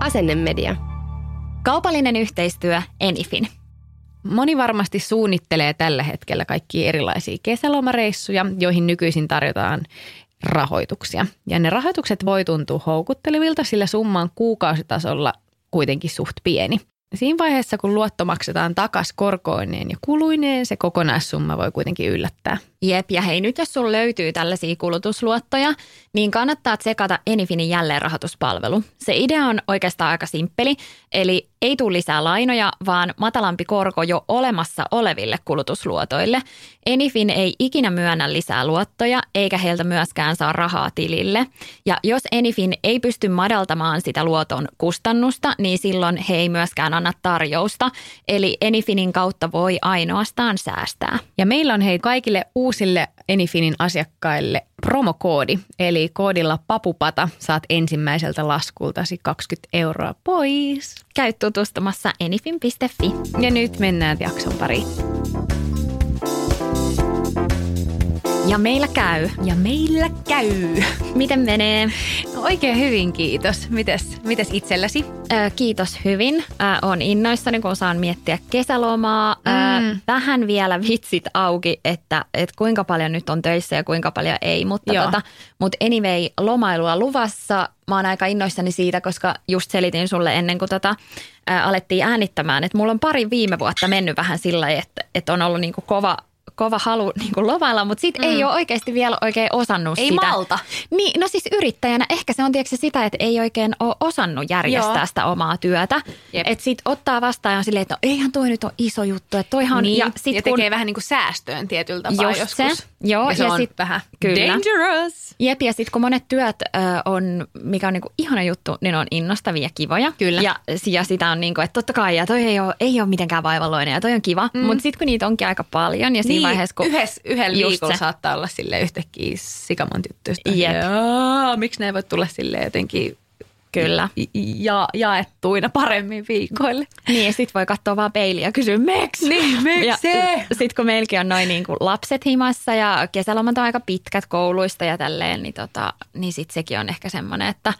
Asennemedia. Kaupallinen yhteistyö Enifin. Moni varmasti suunnittelee tällä hetkellä kaikki erilaisia kesälomareissuja, joihin nykyisin tarjotaan rahoituksia. Ja ne rahoitukset voi tuntua houkuttelevilta, sillä summa on kuukausitasolla kuitenkin suht pieni. Siinä vaiheessa, kun luotto maksetaan takas korkoineen ja kuluineen, se kokonaissumma voi kuitenkin yllättää. Jep, ja hei nyt jos sulla löytyy tällaisia kulutusluottoja, niin kannattaa tsekata Enifinin jälleenrahoituspalvelu. Se idea on oikeastaan aika simppeli, eli ei tule lisää lainoja, vaan matalampi korko jo olemassa oleville kulutusluotoille. Enifin ei ikinä myönnä lisää luottoja, eikä heiltä myöskään saa rahaa tilille. Ja jos Enifin ei pysty madaltamaan sitä luoton kustannusta, niin silloin he ei myöskään anna tarjousta. Eli Enifinin kautta voi ainoastaan säästää. Ja meillä on hei kaikille uusille Enifinin asiakkaille promokoodi, eli koodilla papupata saat ensimmäiseltä laskultasi 20 euroa pois. Käy tutustumassa enifin.fi. Ja nyt mennään jakson pariin. Ja meillä käy. Ja meillä käy. Miten menee? No oikein hyvin, kiitos. Mites, mites itselläsi? Ö, kiitos hyvin. Ö, on innoissani, kun saan miettiä kesälomaa. Mm. Ö, vähän vielä vitsit auki, että, että kuinka paljon nyt on töissä ja kuinka paljon ei. Mutta, Joo. tota, mutta anyway, lomailua luvassa. Mä oon aika innoissani siitä, koska just selitin sulle ennen kuin tota, ä, alettiin äänittämään, että mulla on pari viime vuotta mennyt vähän sillä että, että on ollut niinku kova kova halu niin kuin lomailla, mutta sit mm. ei ole oikeasti vielä oikein osannut Ei sitä. malta. Niin, no siis yrittäjänä ehkä se on tietysti sitä, että ei oikein ole osannut järjestää Joo. sitä omaa työtä. Että sit ottaa vastaan ja on silleen, että no eihän toi nyt ole iso juttu. Että toihan, Niin, ja, sit ja kun, tekee vähän niin kuin säästöön tietyllä tapaa Just joskus. se. Joo, ja se ja on sit- vähän kyllä. dangerous. Jep, ja sitten kun monet työt ö, on, mikä on niinku ihana juttu, niin on innostavia ja kivoja. Kyllä. Ja, ja sitä on niinku, että totta kai, ja toi ei ole, ei ole mitenkään vaivalloinen ja toi on kiva. Mm. Mutta sitten kun niitä onkin aika paljon ja siinä Niin, vaiheessa, kun... yhdessä, yhdellä viikolla se. saattaa olla sille yhtäkkiä sikamonta juttuista. Jep. Joo, miksi ne ei voi tulla sille jotenkin Kyllä. ja, jaettuina paremmin viikoille. Niin, ja sitten voi katsoa vaan peiliä ja kysyä, miksi? Niin, miksi sitten kun meilläkin on noin niin kuin lapset himassa ja kesälomat on aika pitkät kouluista ja tälleen, niin, tota, niin sitten sekin on ehkä semmoinen, että,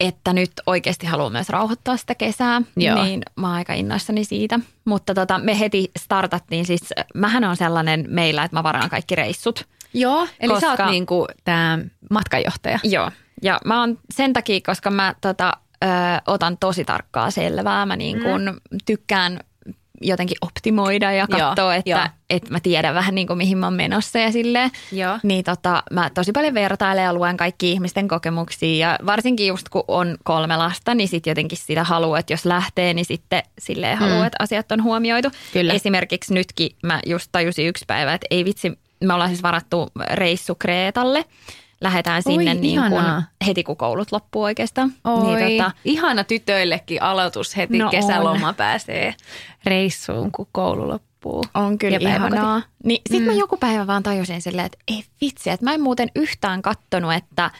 että nyt oikeasti haluan myös rauhoittaa sitä kesää. Joo. Niin mä oon aika innoissani siitä. Mutta tota, me heti startattiin siis, mähän on sellainen meillä, että mä varaan kaikki reissut. Joo, eli Koska- sä oot niinku tämä matkajohtaja. Joo. Ja mä oon sen takia, koska mä tota, ö, otan tosi tarkkaa selvää. Mä niin kun mm. tykkään jotenkin optimoida ja katsoa, että, että mä tiedän vähän niin kuin mihin mä oon menossa ja silleen. Joo. Niin tota, mä tosi paljon vertailen ja luen kaikki ihmisten kokemuksia ja varsinkin just kun on kolme lasta, niin sitten jotenkin sitä haluaa, että jos lähtee, niin sitten silleen haluaa, Mm. että asiat on huomioitu. Kyllä. Esimerkiksi nytkin mä just tajusin yksi päivä, että ei vitsi, me ollaan siis varattu reissu Kreetalle. Lähdetään sinne Oi, niin kuin ihanaa. heti kun koulut loppuu oikeastaan. Oi, Niin tota, ihana tytöillekin aloitus heti No kesäloma pääsee reissuun, kun koulu loppuu. on kyllä Ja ihanaa. Niin sit mä Mm. joku päivä vaan tajusin silleen, että ei vitsi, että mä en muuten yhtään kattonut, että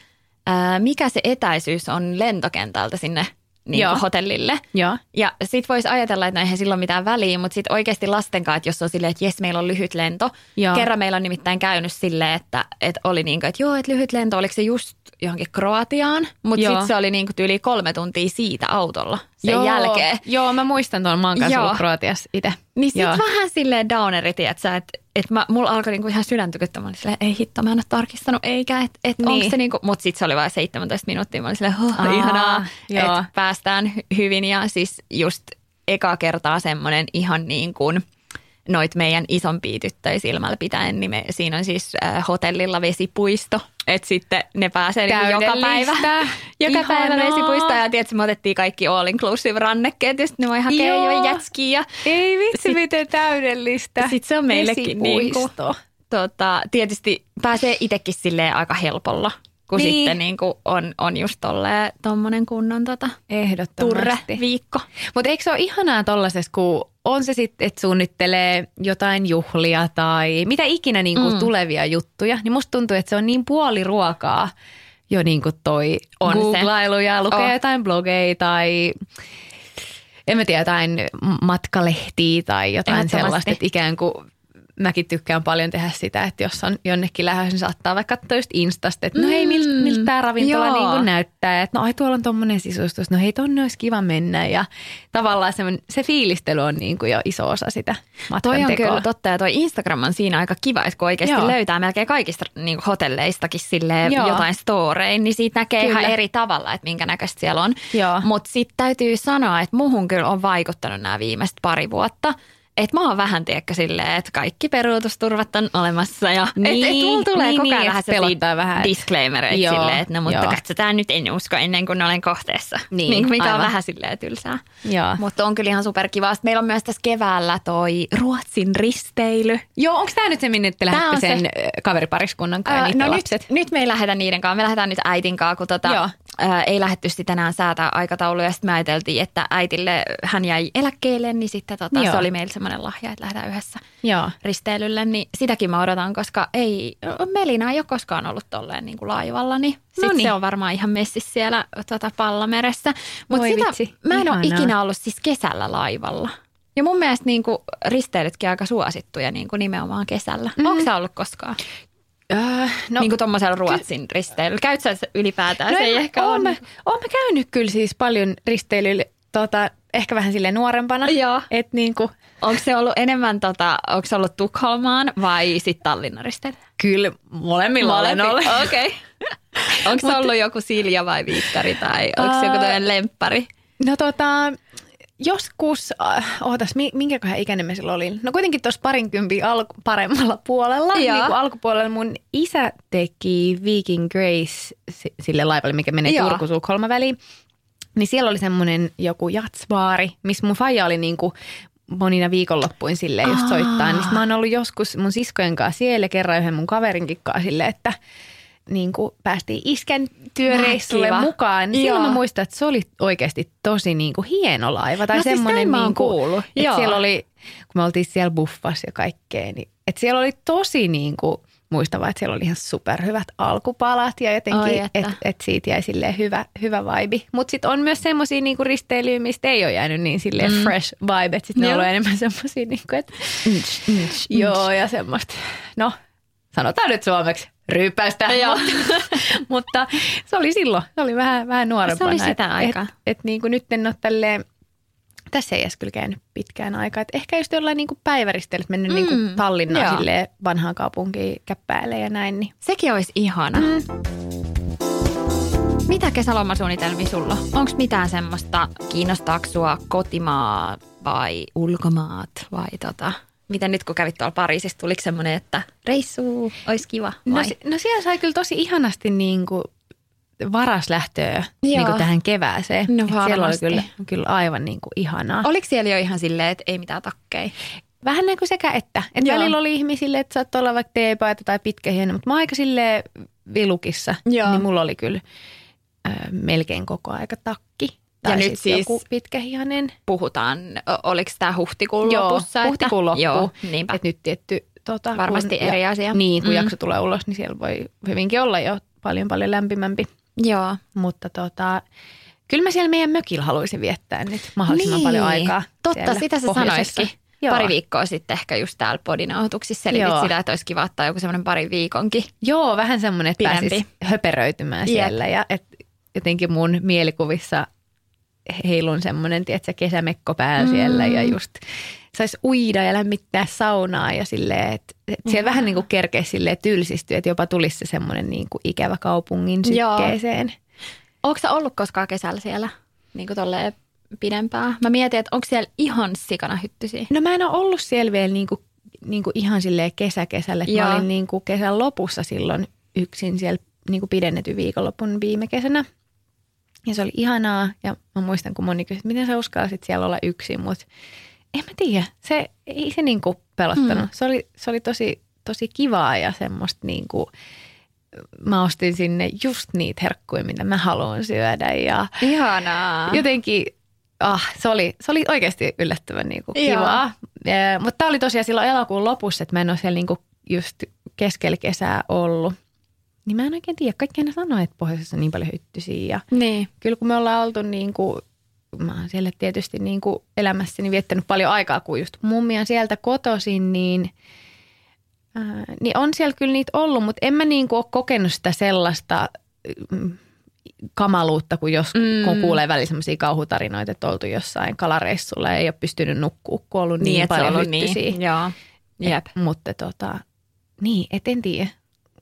ää, mikä se etäisyys on lentokentältä sinne niin Joo. hotellille. Joo. Ja sit voisi ajatella, että no eihän silloin mitään väliä, mutta sitten oikeasti lasten kanssa, että jos on silleen, että jes, meillä on lyhyt lento. Joo. Kerran meillä on nimittäin käynyt silleen, että, että oli niin kuin, että joo, että lyhyt lento, oliko se just johonkin Kroatiaan, mutta sitten se oli niin kuin yli kolme tuntia siitä autolla sen Joo. jälkeen. Joo, mä muistan tuon, mä oon kanssa Kroatiassa itse. Niin sit Joo. vähän silleen downerit, että et, et mä, mulla alkoi niinku ihan sydän tykyttämään. Mä olin silleen, ei hitto, mä en ole tarkistanut, eikä, että et Niin. onko se niinku, mutta sitten se oli vain 17 minuuttia. Mä olin silleen, oh, Aa, ihanaa, että päästään hy- hyvin ja siis just eka kertaa semmoinen ihan niin kuin noit meidän isompia tyttöjä silmällä pitäen, niin me, siinä on siis äh, hotellilla vesipuisto. Että sitten ne pääsee niinku joka päivä, joka päivä Ihanaa. vesipuisto. Ja tietysti me otettiin kaikki all inclusive rannekkeet, ja sitten ne voi hakea Joo. jo jätskiä. Ja Ei vitsi, Sit- miten täydellistä. Sitten se on meillekin niinku, Vesipuisto. tota, tietysti pääsee itsekin silleen aika helpolla, kun Niin. sitten niin kuin on, on just tolleen tommonen kunnon tota, Ehdottomasti. turre-viikko. Mutta eikö se ole ihanaa tollaisessa, kun on se sitten, että suunnittelee jotain juhlia tai mitä ikinä niinku Mm. tulevia juttuja, niin musta tuntuu, että se on niin puoli ruokaa jo niinku toi On se. googlailu ja lukee On. jotain blogeja tai en mä tiedä, jotain matkalehtiä tai jotain sellaista, että ikään kuin mäkin tykkään paljon tehdä sitä, että jos on jonnekin lähdössä, niin saattaa vaikka katsoa just Instasta, että no hei, miltä, Mm, miltä tämä ravintola joo. niin kuin näyttää. Että no ai tuolla on tommonen sisustus, no hei tonne olisi kiva mennä. Ja tavallaan se, se fiilistely on niin kuin jo iso osa sitä matkan Toi on tekoa. kyllä totta ja toi Instagram on siinä aika kiva, että kun oikeasti Joo. löytää melkein kaikista niin hotelleistakin silleen Joo. jotain storeja, niin siitä näkee Kyllä. ihan eri tavalla, että minkä näköistä siellä on. Mutta sitten täytyy sanoa, että muhun kyllä on vaikuttanut nämä viimeiset pari vuotta. Että mä oon vähän tiedäkö silleen, että kaikki peruutusturvat on olemassa ja Niin, et, et mulla tulee niin, koko ajan niin, vähän pelottaa vähän, disclaimereita Joo, silleen, että no mutta joo. katsotaan nyt en usko ennen kuin olen kohteessa. Niin, niin mikä on aivan. vähän silleen tylsää. Joo. Mutta on kyllä ihan superkiva. Sitten meillä on myös tässä keväällä toi Ruotsin risteily. Joo, onko tämä nyt se, minne te lähdette on se. sen ö, kaveripariskunnan kanssa niiden no lapset? nyt, nyt me ei lähdetä niiden kanssa. Me lähdetään nyt äitin kanssa, kun tota, Joo. ää, ei lähdetty sitten tänään säätää aikatauluja. Sitten me ajateltiin, että äitille hän jäi eläkkeelle, niin sitten tota, Joo. se oli meillä semmoinen lahja, että lähdetään yhdessä Joo. risteilylle. Niin sitäkin mä odotan, koska ei, Melina ei ole koskaan ollut tolleen niin kuin laivalla, niin sitten Noniin. se on varmaan ihan messis siellä tota, Pallameressä. Mutta sitä vitsi, mä en ole ikinä ollut siis kesällä laivalla. Ja mun mielestä niin kuin, risteilytkin aika suosittuja niin kuin nimenomaan kesällä. Mm-hmm. Onko sä ollut koskaan? Öö, No, no, niin kuin tuommoisella Ruotsin risteilyllä. Käyt sä ylipäätään? se ei en- ehkä ole. mä, oon mä käynyt kyllä siis paljon risteilyllä, tota, ehkä vähän sille nuorempana. Joo. Et niin kuin, Onko se ollut enemmän, tota, onko se ollut Tukholmaan vai sitten Tallinnan risteily? kyllä molemmilla olen ollut. Okei. Okay. onko se ollut joku Silja vai Viikkari tai onko se joku Ää, toinen lemppari? No tota, joskus, äh, ootas, mi- minkäköhän ikäinen mä silloin olin? No kuitenkin tuossa parinkympin alku, paremmalla puolella. Joo. Niin kuin alkupuolella mun isä teki Viking Grace si- sille laivalle, mikä menee Joo. Turku-Tukholma väliin. Niin siellä oli semmoinen joku jatsbaari, missä mun faija oli niinku monina viikonloppuin sille just Aa. soittaa. Niin mä oon ollut joskus mun siskojen kanssa siellä kerran yhden mun kaverinkin kanssa sille, että niin kuin päästiin iskän työreissulle Kiva. mukaan. Niin silloin mä muistan, että se oli oikeasti tosi niin kuin hieno laiva. Tai No siis semmoinen, oon niin kuin, että siellä oli, kun me oltiin siellä buffas ja kaikkea, niin että siellä oli tosi niin kuin, muistavaa, että siellä oli ihan superhyvät alkupalat ja jotenkin, että. että et siitä jäi silleen hyvä, hyvä vibe. Mutta sitten on myös semmoisia niinku risteilyjä, mistä ei ole jäänyt niin silleen Mm. fresh vibe, että sitten ne on ollut enemmän semmoisia, niinku, että joo ja semmoista, no sanotaan nyt suomeksi, ryyppäistä. Joo. Mutta, se oli silloin, se oli vähän, vähän nuorempana. Se oli sitä et, aikaa. Et, et niin kuin nyt en ole tälleen, tässä ei edes kyllä käynyt pitkään aikaa. Et ehkä just jollain niin päiväristelyt mennyt mm. niin Mm, kuin Tallinnaan silleen vanhaan kaupunkiin käppäälle ja näin. Niin. Sekin olisi ihana. Mm. Mitä kesälomasuunnitelmia sulla on? Onko mitään semmoista, kiinnostaako sua kotimaa vai ulkomaat vai tota, miten nyt kun kävit tuolla Pariisissa, tuliko semmoinen, että reissu olisi kiva No, vai? si- no siellä sai kyllä tosi ihanasti niin kuin varaslähtöä Joo. niin kuin tähän kevääseen. No Et siellä oli kyllä, kyllä aivan niin kuin ihanaa. Oliko siellä jo ihan silleen, että ei mitään takkeja? Vähän niin kuin sekä että. Et Joo. välillä oli ihmisille, että saattoi olla vaikka teepaita tai pitkä hieno, mutta mä aika silleen vilukissa, Joo. niin mulla oli kyllä ö, melkein koko aika takki. Tai Ja nyt siis- joku pitkähihanen. Puhutaan, oliko tämä huhtikuun Joo, lopussa? huhtikuun loppu. Joo, niinpä. Et nyt tietty, tota, Varmasti kun, eri ja, asia. Niin, kun mm. jakso tulee ulos, niin siellä voi hyvinkin olla jo paljon paljon lämpimämpi. Joo. Mutta tota, kyllä mä siellä meidän mökillä haluaisin viettää nyt mahdollisimman paljon aikaa. Niin. Totta, sitä sä sanoitkin. Joo. Pari viikkoa sitten ehkä just täällä podinauhoituksissa selitit Joo. sitä, että olisi kiva ottaa joku semmoinen pari viikonkin. Joo, vähän semmoinen, että Pidempi. pääsisi höperöitymään Jep. siellä. Ja et jotenkin mun mielikuvissa heilun semmoinen, tiedätkö, kesämekko päällä Mm. mm. siellä ja just saisi uida ja lämmittää saunaa ja silleen, että et siellä vähän niin kuin kerkeisi silleen tylsistyä, että jopa tulisi se semmoinen niin kuin ikävä kaupungin sykkeeseen. Onko sä ollut koskaan kesällä siellä niin kuin tolleen pidempään? Mä mietin, että onko siellä ihan sikana hyttysiä? No mä en ole ollut siellä vielä niin kuin, niin kuin ihan silleen kesäkesällä. Mä olin niin kuin kesän lopussa silloin yksin siellä niin kuin pidennetty viikonlopun viime kesänä. Ja se oli ihanaa ja mä muistan, kun moni kysyi, että miten sä uskallisit siellä olla yksin, mutta en mä tiedä. Se, ei se niin kuin pelottanut. Mm. Se, oli, se oli tosi, tosi kivaa ja semmoista niin kuin, mä ostin sinne just niitä herkkuja, mitä mä haluan syödä ja Ihanaa. jotenkin ah, se, oli, se oli oikeasti yllättävän niin kuin kivaa. Ja, mutta tämä oli tosiaan silloin elokuun lopussa, että mä en ole siellä niin kuin just keskellä kesää ollut. Niin mä en oikein tiedä. Kaikki aina sanoo, että pohjoisessa on niin paljon hyttysiä. Ja Niin. kyllä kun me ollaan oltu niin kuin, mä oon siellä tietysti niin kuin elämässäni viettänyt paljon aikaa, kun just mummi on sieltä kotoisin, niin, ää, niin on siellä kyllä niitä ollut, mutta en mä niin kuin ole kokenut sitä sellaista mm, kamaluutta, kun jos Mm. kun kuulee välillä semmoisia kauhutarinoita, että oltu jossain kalareissulla ja ei ole pystynyt nukkua, kun on ollut niin, Niin, paljon ollut hyttysiä. niin. Joo. Jep. Et, mutta tota, niin, et en tiedä.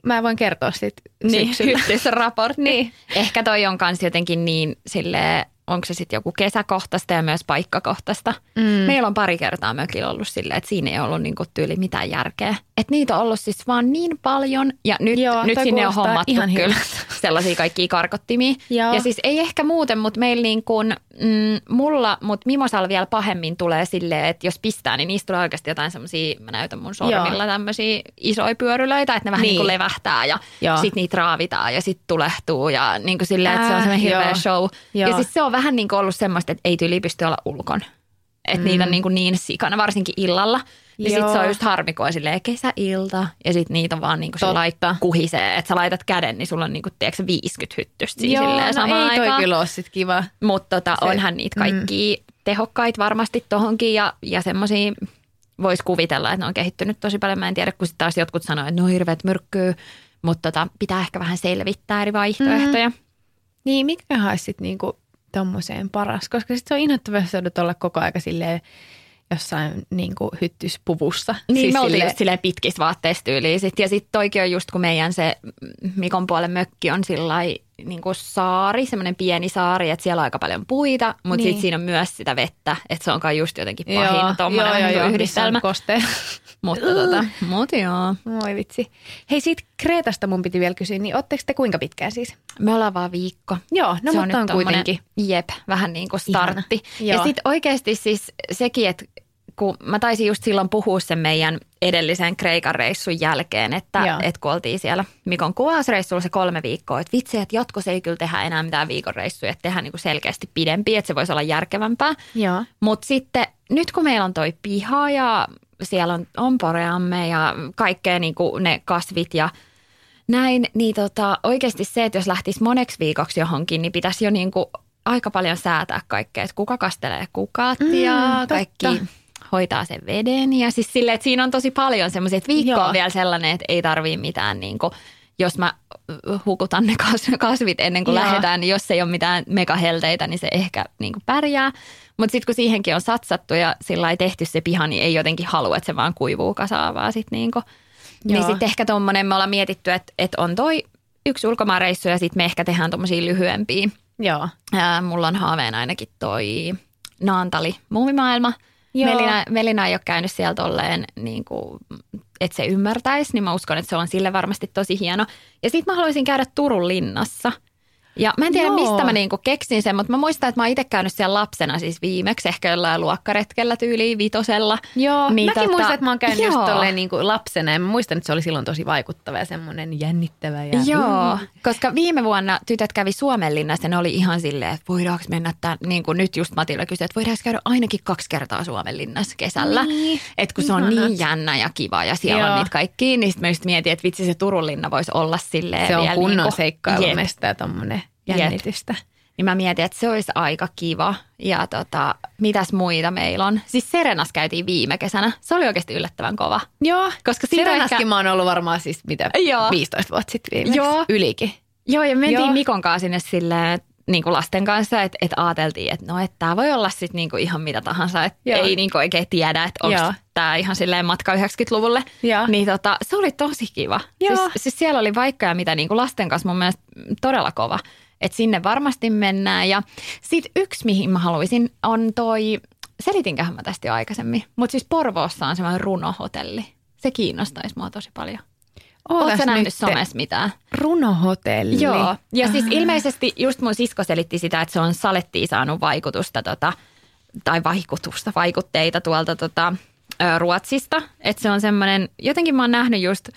Mä voin kertoa sit Niin, syksyllä. hyttysraportti. Niin. Ehkä toi on kans jotenkin niin sille onko se sitten joku kesäkohtaista ja myös paikkakohtaista. Mm. Meillä on pari kertaa mökillä ollut silleen, että siinä ei ollut niinku tyyli mitään järkeä. Että niitä on ollut siis vaan niin paljon ja nyt, Joo, nyt sinne on hommattu ihan kyllä sellaisia kaikkia karkottimia. Joo. Ja siis ei ehkä muuten, mutta meillä niin kuin, mm, mulla, mutta Mimosalla vielä pahemmin tulee silleen, että jos pistää, niin niistä tulee oikeasti jotain semmoisia, mä näytän mun sormilla tämmöisiä isoja pyörylöitä, että ne vähän niin, Niin. kuin levähtää ja sitten niitä raavitaan ja sitten tulehtuu ja niin kuin silleen, että se on semmoinen hirveä joo. show. Ja Joo. siis se on vähän niin kuin ollut semmoista, että ei tyyli pysty olla ulkon. Että mm. niitä on niin, kuin niin sikana, varsinkin illalla. Niin sitten se on just harmi, kun on silleen kesäilta ja sitten niitä on vaan niin kuin Totta. sillä kuhisee. Että sä laitat käden, niin sulla on niin kuin, tiedätkö, 50 hyttystä siinä Joo, silleen no samaan ei toi aikaan. kyllä ole sit kiva. Mutta tota, Se- onhan niitä kaikki mm. tehokkaita varmasti tohonkin ja, ja semmoisia voisi kuvitella, että ne on kehittynyt tosi paljon. Mä en tiedä, kun sitten taas jotkut sanoo, että no hirveät myrkkyy, mutta tota, pitää ehkä vähän selvittää eri vaihtoehtoja. Mm. Niin, mikä olisi sitten niinku tommoseen paras? Koska sitten se on inhottavaa, jos joudut olla koko aika silleen jossain niinku hyttyspuvussa. Niin, siis me oltiin silleen- just silleen pitkissä vaatteissa tyyliin. Sit. Ja sitten toikin on just, kun meidän se Mikon puolen mökki on sillä niin kuin saari, semmoinen pieni saari, että siellä on aika paljon puita, mutta niin. Sitten siinä on myös sitä vettä, että se on kai just jotenkin Joo, pahin tuommoinen joo, joo, joo, yhdistelmä. on Koste. Mutta tota, mut joo. Moi vitsi. Hei, siitä Kreetasta mun piti vielä kysyä, niin ootteko te kuinka pitkään siis? Me ollaan vaan viikko. Joo, no se mutta on, tommonen- kuitenkin. Jep, vähän niin kuin startti. Ihana. Ja Joo. sitten oikeasti siis sekin, että kun mä taisin just silloin puhua sen meidän edellisen Kreikan reissun jälkeen, että, Joo. että kun oltiin siellä Mikon kuvausreissulla se kolme viikkoa, että vitsi, että jatkossa ei kyllä tehdä enää mitään viikon reissuja, että tehdään niin kuin selkeästi pidempiä, että se voisi olla järkevämpää. Mutta sitten nyt kun meillä on toi piha ja siellä on, on poreamme ja kaikkea niin kuin ne kasvit ja näin, niin tota, oikeasti se, että jos lähtisi moneksi viikoksi johonkin, niin pitäisi jo niin kuin aika paljon säätää kaikkea, että kuka kastelee kukat Mm, ja totta. Hoitaa sen veden. Ja siis silleen, että siinä on tosi paljon semmoisia, että viikko Joo. on vielä sellainen, että ei tarvii mitään niin kuin, jos mä hukutan ne kas- kasvit ennen kuin Joo. lähdetään, niin jos ei ole mitään megahelteitä, niin se ehkä niin kuin pärjää. Mutta sitten kun siihenkin on satsattu ja sillä ei tehty se piha, niin ei jotenkin halua, että se vaan kuivuu kasaan, vaan sitten niin kuin, niin Joo. sitten ehkä tuommoinen, me ollaan mietitty, että, että on toi yksi ulkomaanreissu ja sitten me ehkä tehdään tuommoisia lyhyempiä. Joo. Ää, mulla on haaveen ainakin toi Naantali muumimaailma. Joo. Melina, Melina ei ole käynyt siellä tolleen, niin kuin, että se ymmärtäisi, niin mä uskon, että se on sille varmasti tosi hieno. Ja sitten mä haluaisin käydä Turun linnassa. Ja mä en tiedä, Joo. mistä mä niinku keksin sen, mutta mä muistan, että mä oon itse käynyt siellä lapsena siis viimeksi, ehkä jollain luokkaretkellä tyyliin vitosella. Joo, Niin mäkin tota, muistan, että mä oon käynyt just joo. tolleen niin kuin lapsena ja mä muistan, että se oli silloin tosi vaikuttava ja semmoinen jännittävä. Ja, Joo, koska viime vuonna tytöt kävi Suomenlinnassa ja ne oli ihan silleen, että voidaanko mennä tämän, niin kuin nyt just Matilda kysyi, että voidaanko käydä ainakin kaksi kertaa Suomenlinnassa kesällä. Niin, että kun se on ihanat. niin jännä ja kiva ja siellä Joo. on niitä kaikkia, niin sitten mä just mietin, että vitsi se Turun linna voisi olla silleen Se on vielä kunnon niin kuin, ja tommonen Jep. jännitystä. Niin mä mietin, että se olisi aika kiva. Ja tota, mitäs muita meillä on? Siis Serenas käytiin viime kesänä. Se oli oikeasti yllättävän kova. Joo, Koska Serenaskin ehkä- mä oon ollut varmaan siis mitä Joo. 15 vuotta sitten viimeksi. Joo. Ylikin. Joo, ja me mentiin Joo. Mikon kanssa sinne silleen, niin kuin lasten kanssa, että, että ajateltiin, että no, että tämä voi olla sitten niin kuin ihan mitä tahansa, että Joo. ei niin kuin oikein tiedä, että onko tämä ihan silleen matka 90-luvulle. Joo. Niin tota, se oli tosi kiva. Joo. Siis, siis siellä oli vaikka ja mitä niin kuin lasten kanssa mun mielestä todella kova. Että sinne varmasti mennään. Ja sitten yksi, mihin mä haluaisin, on toi, selitinköhän mä tästä jo aikaisemmin, mutta siis Porvoossa on semmoinen runohotelli. Se kiinnostaisi mua tosi paljon. Oletko nähnyt nyt somessa mitään? Runohotelli. Joo, ja siis Ah. ilmeisesti just mun sisko selitti sitä, että se on salettiin saanut vaikutusta tota, tai vaikutusta, vaikutteita tuolta tota, Ruotsista. Että se on semmoinen, jotenkin mä oon nähnyt just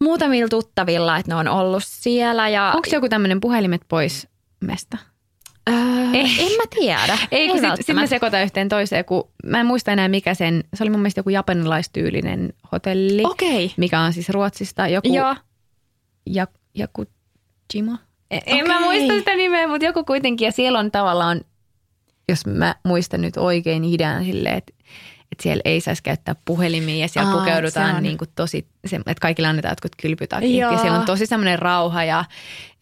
muutamilla tuttavilla, että ne on ollut siellä. Ja, Onko joku tämmöinen puhelimet pois mesta? Öö, en mä tiedä. Ei, kun sitten sit mä sekoitan yhteen toiseen, kun mä en muista enää mikä sen, se oli mun mielestä joku japanilaistyylinen hotelli, Okei. mikä on siis Ruotsista, joku Joo. ja, joku Jima. En, en Okei. mä muista sitä nimeä, mutta joku kuitenkin, ja siellä on tavallaan, jos mä muistan nyt oikein idean silleen, että että siellä ei saisi käyttää puhelimia ja siellä Aa, pukeudutaan on. niin kuin tosi, se, että kaikille annetaan jotkut kylpytakit Joo. ja siellä on tosi semmoinen rauha ja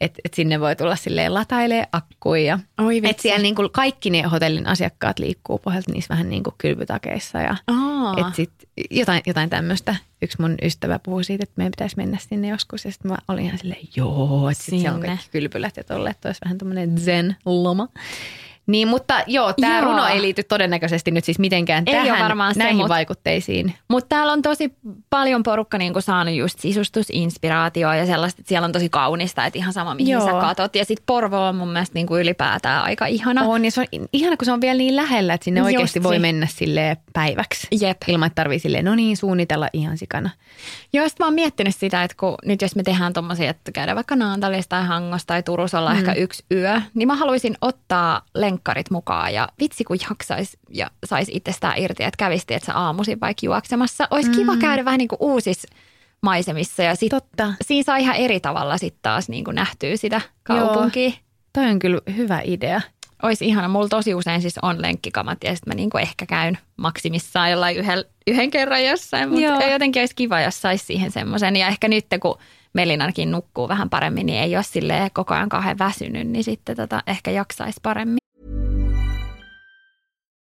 että et sinne voi tulla silleen latailee akkuja. Oi Että siellä niin kuin kaikki ne hotellin asiakkaat liikkuu pohjalta niissä vähän niin kuin kylpytakeissa ja Aa. et sit jotain, jotain tämmöistä. Yksi mun ystävä puhui siitä, että meidän pitäisi mennä sinne joskus. Ja sitten mä olin ihan silleen, joo, että sit siellä on kaikki kylpylät ja tolle, että olisi vähän tämmöinen zen-loma. Niin, mutta joo, tämä runo ei liity todennäköisesti nyt siis mitenkään Ei tähän, varmaan se, näihin mut- vaikutteisiin. Mutta täällä on tosi paljon porukka niinku saanut just sisustusinspiraatioa ja sellaista, että siellä on tosi kaunista, että ihan sama mihin Joo. sä katot. Ja sitten Porvo on mun mielestä niinku ylipäätään aika ihana. On, ja se on ihana, kun se on vielä niin lähellä, että sinne Just oikeasti voi mennä sille päiväksi. Jep. Ilman, että tarvii silleen, no niin, suunnitella ihan sikana. Joo, sit mä oon miettinyt sitä, että kun nyt jos me tehdään tommosia, että käydään vaikka Naantalissa tai Hangossa tai Turussa olla mm. ehkä yksi yö, niin mä haluaisin ottaa lenkkarit mukaan ja vitsi kun jaksaisi ja saisi itsestään irti, että kävisi että aamuisin vaikka juoksemassa. Olisi mm. kiva käydä vähän niin kuin uusissa maisemissa ja sit Totta. siinä saa ihan eri tavalla sitten taas niin kuin nähtyä sitä kaupunkia. Toi on kyllä hyvä idea. Olisi ihana. Mulla tosi usein siis on lenkkikamat ja sitten mä niinku ehkä käyn maksimissaan jollain yhden, yhden kerran jossain. Joo. Mutta jotenkin olisi kiva, jos saisi siihen semmoisen. Ja ehkä nyt kun Melinarkin nukkuu vähän paremmin, niin ei ole silleen koko ajan kauhean väsynyt, niin sitten tota, ehkä jaksaisi paremmin.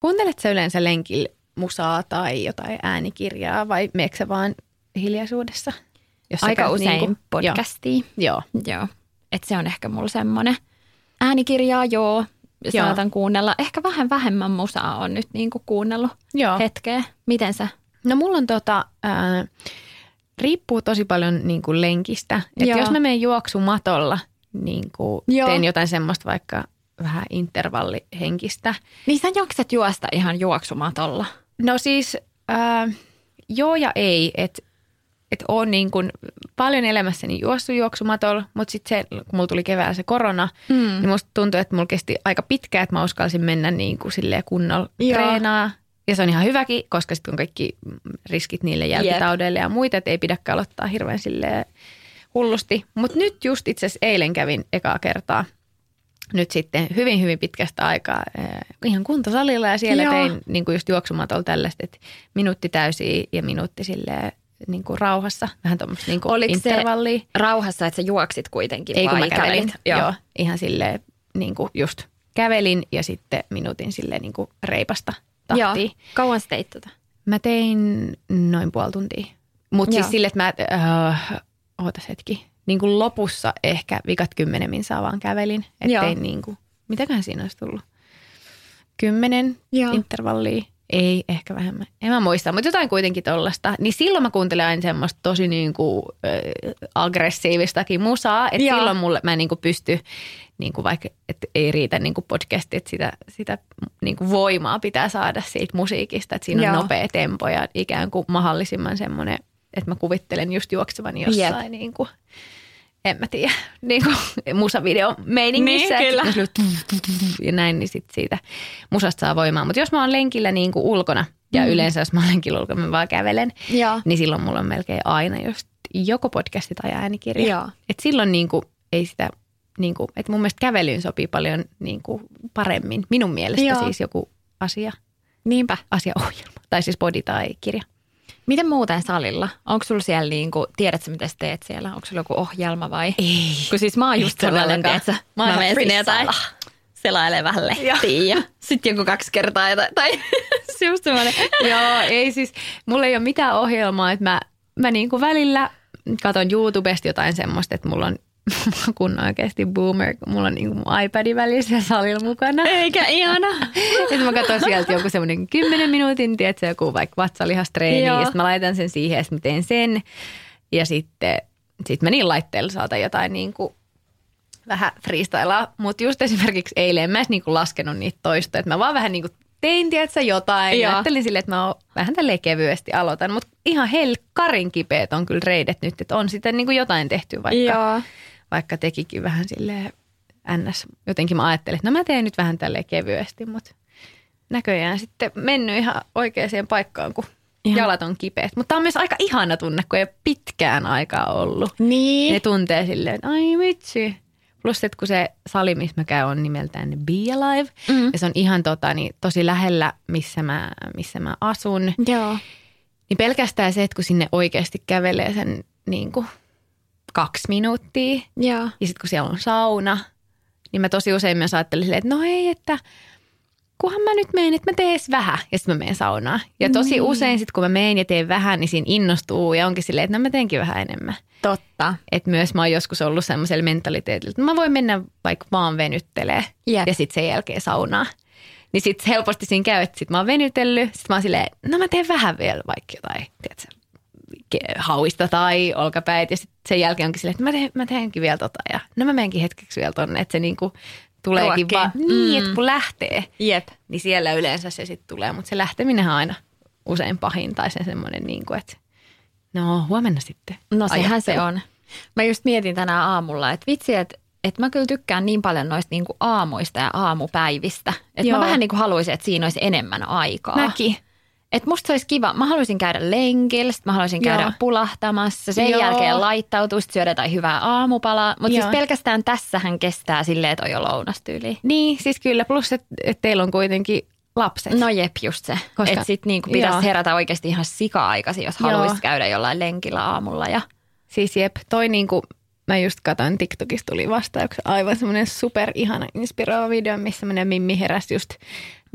Kuuntelet sä yleensä lenkillä musaa tai jotain äänikirjaa vai meneekö sä vaan hiljaisuudessa? Jos Aika usein niinku- podcastia. Joo. Joo. Et se on ehkä mulla semmoinen. Äänikirjaa joo, Joo. saatan kuunnella. Ehkä vähän vähemmän musaa on nyt niinku kuunnellut Joo. hetkeä. Miten sä? No mulla on tota, ää, riippuu tosi paljon niin kuin lenkistä. Et Joo. jos mä menen juoksumatolla, niin kuin teen jotain semmoista vaikka vähän intervallihenkistä. Niin sä jaksat juosta ihan juoksumatolla. No siis ää, joo ja ei, että et oon niin kuin paljon elämässäni juossut juoksumatolla, mutta sitten se, kun mulla tuli keväällä se korona, Mm. niin musta tuntui, että mulla kesti aika pitkään, että mä uskalsin mennä niin kuin silleen kunnolla Joo. treenaa. Ja se on ihan hyväkin, koska sitten on kaikki riskit niille jälkitaudeille ja muita, että ei pidäkään aloittaa hirveän silleen hullusti. Mutta nyt just itse asiassa eilen kävin ekaa kertaa nyt sitten hyvin, hyvin pitkästä aikaa äh, ihan kuntosalilla ja siellä Joo. Tein niin kuin just juoksumatolla tällaista, että minuutti täysiä ja minuutti silleen niin kuin rauhassa, vähän tuommoista niin kuin Oliko se intervallia. rauhassa, että sä juoksit kuitenkin Ei kun vai mä kävelin, joo. joo. ihan silleen niin kuin just kävelin ja sitten minuutin silleen niin kuin reipasta tahtia. Joo. Kauan sä teit tota? Mä tein noin puoli tuntia. Mutta siis sille, että mä, äh, ootas hetki, niin kuin lopussa ehkä vikat kymmenen minsaa vaan kävelin. Joo. tein niin kuin, mitäköhän siinä olisi tullut? Kymmenen Joo. intervallia. Ei, ehkä vähemmän. En mä muista, mutta jotain kuitenkin tollasta. Niin silloin mä kuuntelen aina semmoista tosi niin kuin, äh, aggressiivistakin musaa. Että silloin mulle mä niin kuin pysty, niin kuin vaikka että ei riitä niin kuin podcast, että sitä, sitä niin kuin voimaa pitää saada siitä musiikista. Että siinä on Joo. nopea tempo ja ikään kuin mahdollisimman semmoinen, että mä kuvittelen just juoksevani jossain niin kuin en mä tiedä, niin kuin musavideo meiningissä. Niin, kyllä. Ja näin, niin sit siitä musasta saa voimaa. Mutta jos mä oon lenkillä niin kuin ulkona, ja mm. yleensä jos mä oon lenkillä ulkona, mä vaan kävelen, Joo. niin silloin mulla on melkein aina just joko podcasti tai äänikirja. Joo. Et silloin niin kuin, ei sitä, niin kuin, että mun mielestä kävelyyn sopii paljon niin kuin paremmin. Minun mielestä Joo. siis joku asia, Niinpä. asiaohjelma. Tai siis body tai kirja. Miten muuten salilla? Onko sulla siellä niinku, tiedätkö mitä sä teet siellä? Onko sulla joku ohjelma vai? Ei. Kun siis mä oon just sellainen, tiedätkö? Mä Mä menen sinne jotain selailee vähän lehtiä ja sitten joku kaksi kertaa jotain. Tai just semmoinen. Joo, ei siis, mulla ei ole mitään ohjelmaa, että mä, mä niinku välillä katon YouTubesta jotain semmoista, että mulla on kun oikeasti boomer, kun mulla on niinku mun iPadin välissä ja salilla mukana. Eikä ihana. Sitten mä katson sieltä joku semmoinen 10 minuutin, tiedätkö, joku vaikka vatsalihastreeni, Joo. ja sitten mä laitan sen siihen, ja sitten mä teen sen. Ja sitten sit mä niin laitteella saatan jotain niin kuin vähän freestylaa. Mutta just esimerkiksi eilen en mä edes niin kuin laskenut niitä toista, että mä vaan vähän niin kuin tein, tiedätkö, jotain. Joo. Ja ajattelin silleen, että mä oon vähän tälleen kevyesti aloitan. Mutta ihan helkkarin kipeät on kyllä reidet nyt, että on sitä niin kuin jotain tehty, vaikka, Joo. Vaikka tekikin vähän silleen ns. Jotenkin mä ajattelin, että no mä teen nyt vähän tälleen kevyesti, mutta näköjään sitten mennyt ihan oikeaan paikkaan, kun Ihan. jalat on kipeät. Mutta on myös aika ihana tunne, kun ei ole pitkään aikaa ollut. Niin. Ne tuntee silleen, että ai vitsi. Plus, että kun se sali, missä mä käyn, on nimeltään Be Alive. Mm. Ja se on ihan tota, niin, tosi lähellä, missä mä, missä mä asun. Joo. Niin pelkästään se, että kun sinne oikeasti kävelee sen niin kuin kaksi minuuttia. Joo. Ja sitten kun siellä on sauna, niin mä tosi usein myös ajattelin että no ei, että kunhan mä nyt menen, että mä teen edes vähän ja sitten mä menen saunaan. Ja tosi niin. usein sitten kun mä menen ja teen vähän, niin siinä innostuu ja onkin silleen, että no mä teenkin vähän enemmän. Totta. Että myös mä oon joskus ollut semmoisella mentaliteetillä, että mä voin mennä vaikka vaan venyttelee Jep. ja sitten sen jälkeen saunaa. Niin sitten helposti siinä käy, että sit mä oon venytellyt, sitten mä oon silleen, no mä teen vähän vielä vaikka jotain, tiedätkö, hauista tai olkapäät ja sitten sen jälkeen onkin silleen, että mä, teen, mä teenkin vielä tota ja no mä menenkin hetkeksi vielä tonne, että se niinku tuleekin Ruokkii. vaan niin, Mm. että kun lähtee, Jep. niin siellä yleensä se sitten tulee, mutta se lähteminen on aina usein pahin tai se semmoinen niin kuin, että no huomenna sitten. No sehän ajattelu. se on. Mä just mietin tänään aamulla, että vitsi, että että mä kyllä tykkään niin paljon noista niinku aamuista ja aamupäivistä. Että mä vähän niinku haluaisin, että siinä olisi enemmän aikaa. Mäkin. Et musta se olisi kiva. Mä haluaisin käydä lenkillä, sit mä haluaisin käydä Joo. pulahtamassa. Sen Joo. jälkeen laittautua, sit syödä jotain hyvää aamupalaa. Mutta siis pelkästään tässähän kestää silleen, että on jo lounastyyli. Niin, siis kyllä. Plus, että et teillä on kuitenkin lapset. No jep, just se. Koska- Että sit niinku pitäisi Joo. herätä oikeasti ihan sika-aikaisin, jos haluaisi käydä jollain lenkillä aamulla. Ja... Siis jep, toi niinku, mä just katsoin TikTokista tuli vastaan yksi aivan semmoinen super ihana inspiroiva video, missä semmoinen Mimmi heräsi just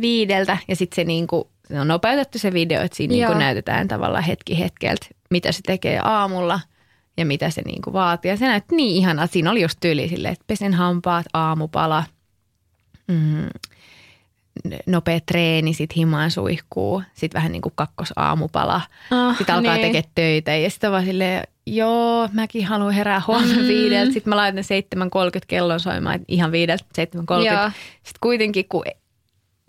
viideltä ja sitten se niinku, se on nopeutettu se video, että siinä niinku Joo. näytetään tavallaan hetki hetkeltä, mitä se tekee aamulla ja mitä se niinku vaatii. Ja se näytti niin ihanaa, siinä oli just tyyli silleen, että pesen hampaat, aamupala, mm, nopea treeni, sitten himaan suihkuu, sitten vähän niin kuin kakkosaamupala. Ah, sitten alkaa niin. tekemään töitä ja sitten vaan silleen, joo, mäkin haluan herää huomenna mm. viideltä. Sitten mä laitan 7.30 kellon soimaan, ihan viideltä 7.30. Joo. Sitten kuitenkin, kun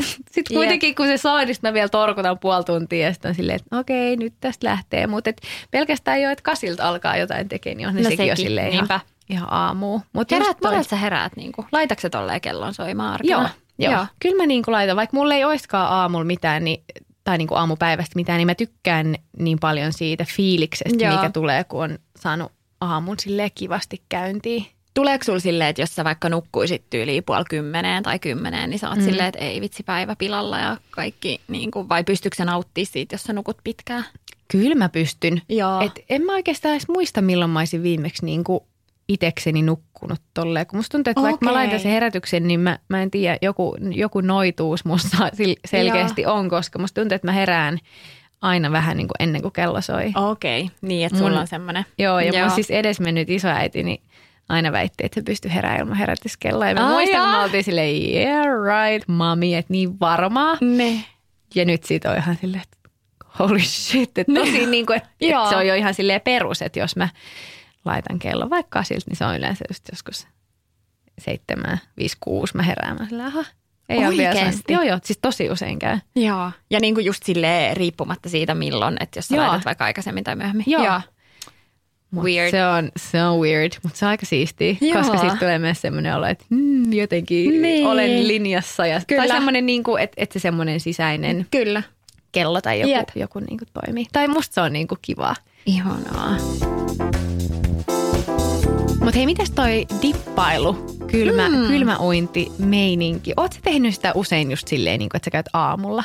sitten kuitenkin kun se soi, niin mä vielä torkutan puoli tuntia ja sitten on silleen, että okei, nyt tästä lähtee. Mutta pelkästään jo, että kasilta alkaa jotain tekemään, niin on No sekin, jo sekin, silleen ihan, niinpä. ihan aamu. Mut Heräät, toi- sä heräät? Niinku? Laitatko tolleen kellon soimaan arkena? Joo, joo. joo. Kyllä mä niin kuin laitan, vaikka mulla ei oiskaan aamulla mitään, niin, tai niin kuin aamupäivästä mitään, niin mä tykkään niin paljon siitä fiiliksestä, Joo. mikä tulee, kun on saanut aamun silleen kivasti käyntiin. Tuleeko sulla silleen, että jos sä vaikka nukkuisit tyyliin puoli kymmeneen tai kymmeneen, niin sä oot mm. silleen, että ei vitsi päivä pilalla ja kaikki, niin kuin, vai pystyykö sä nauttimaan siitä, jos sä nukut pitkään? Kyllä mä pystyn. Joo. Et en mä oikeastaan edes muista, milloin mä olisin viimeksi niin kuin itekseni nukkunut tolleen. Kun musta tuntuu, että vaikka mä laitan sen herätyksen, niin mä, mä en tiedä, joku, joku noituus musta selkeästi on, koska musta tuntuu, että mä herään aina vähän niin kuin ennen kuin kello soi. Okei, okay. niin että sulla Mun- on semmoinen. Joo, ja Joo. mun siis edesmennyt isoäiti, niin aina väitti, että se pystyy heräämään ilman herätyskelloa. Ja mä Ai muistan, kun me oltiin silleen, yeah right, mami, että niin varmaa. Ne. Ja nyt siitä on ihan silleen, että holy shit, että tosi niin kuin, että, Joo. että se on jo ihan silleen perus, että jos mä laitan kellon vaikka siltä, niin se on yleensä just joskus seitsemän, viisi, kuusi mä herään. Mä silleen, aha, ei ole vielä Oikeesti? sen. Joo, joo, siis tosi usein käy. Joo. Ja niin kuin just silleen riippumatta siitä milloin, että jos sä Joo. laitat vaikka aikaisemmin tai myöhemmin. Joo. Mut weird. Se on, se on weird, mutta se on aika siistiä, Joo. koska siitä tulee myös semmoinen olo, että mm, jotenkin Niin. olen linjassa. Ja, Kyllä. Tai semmoinen, niin kuin, että, että se semmoinen sisäinen Kyllä. kello tai joku, Jep. joku niin kuin toimii. Tai musta se on niin kuin kivaa. Ihanaa. Mutta hei, mitäs toi dippailu, kylmä, mm. kylmäuinti, meininki? Oletko tehnyt sitä usein just silleen, niin kuin, että sä käyt aamulla?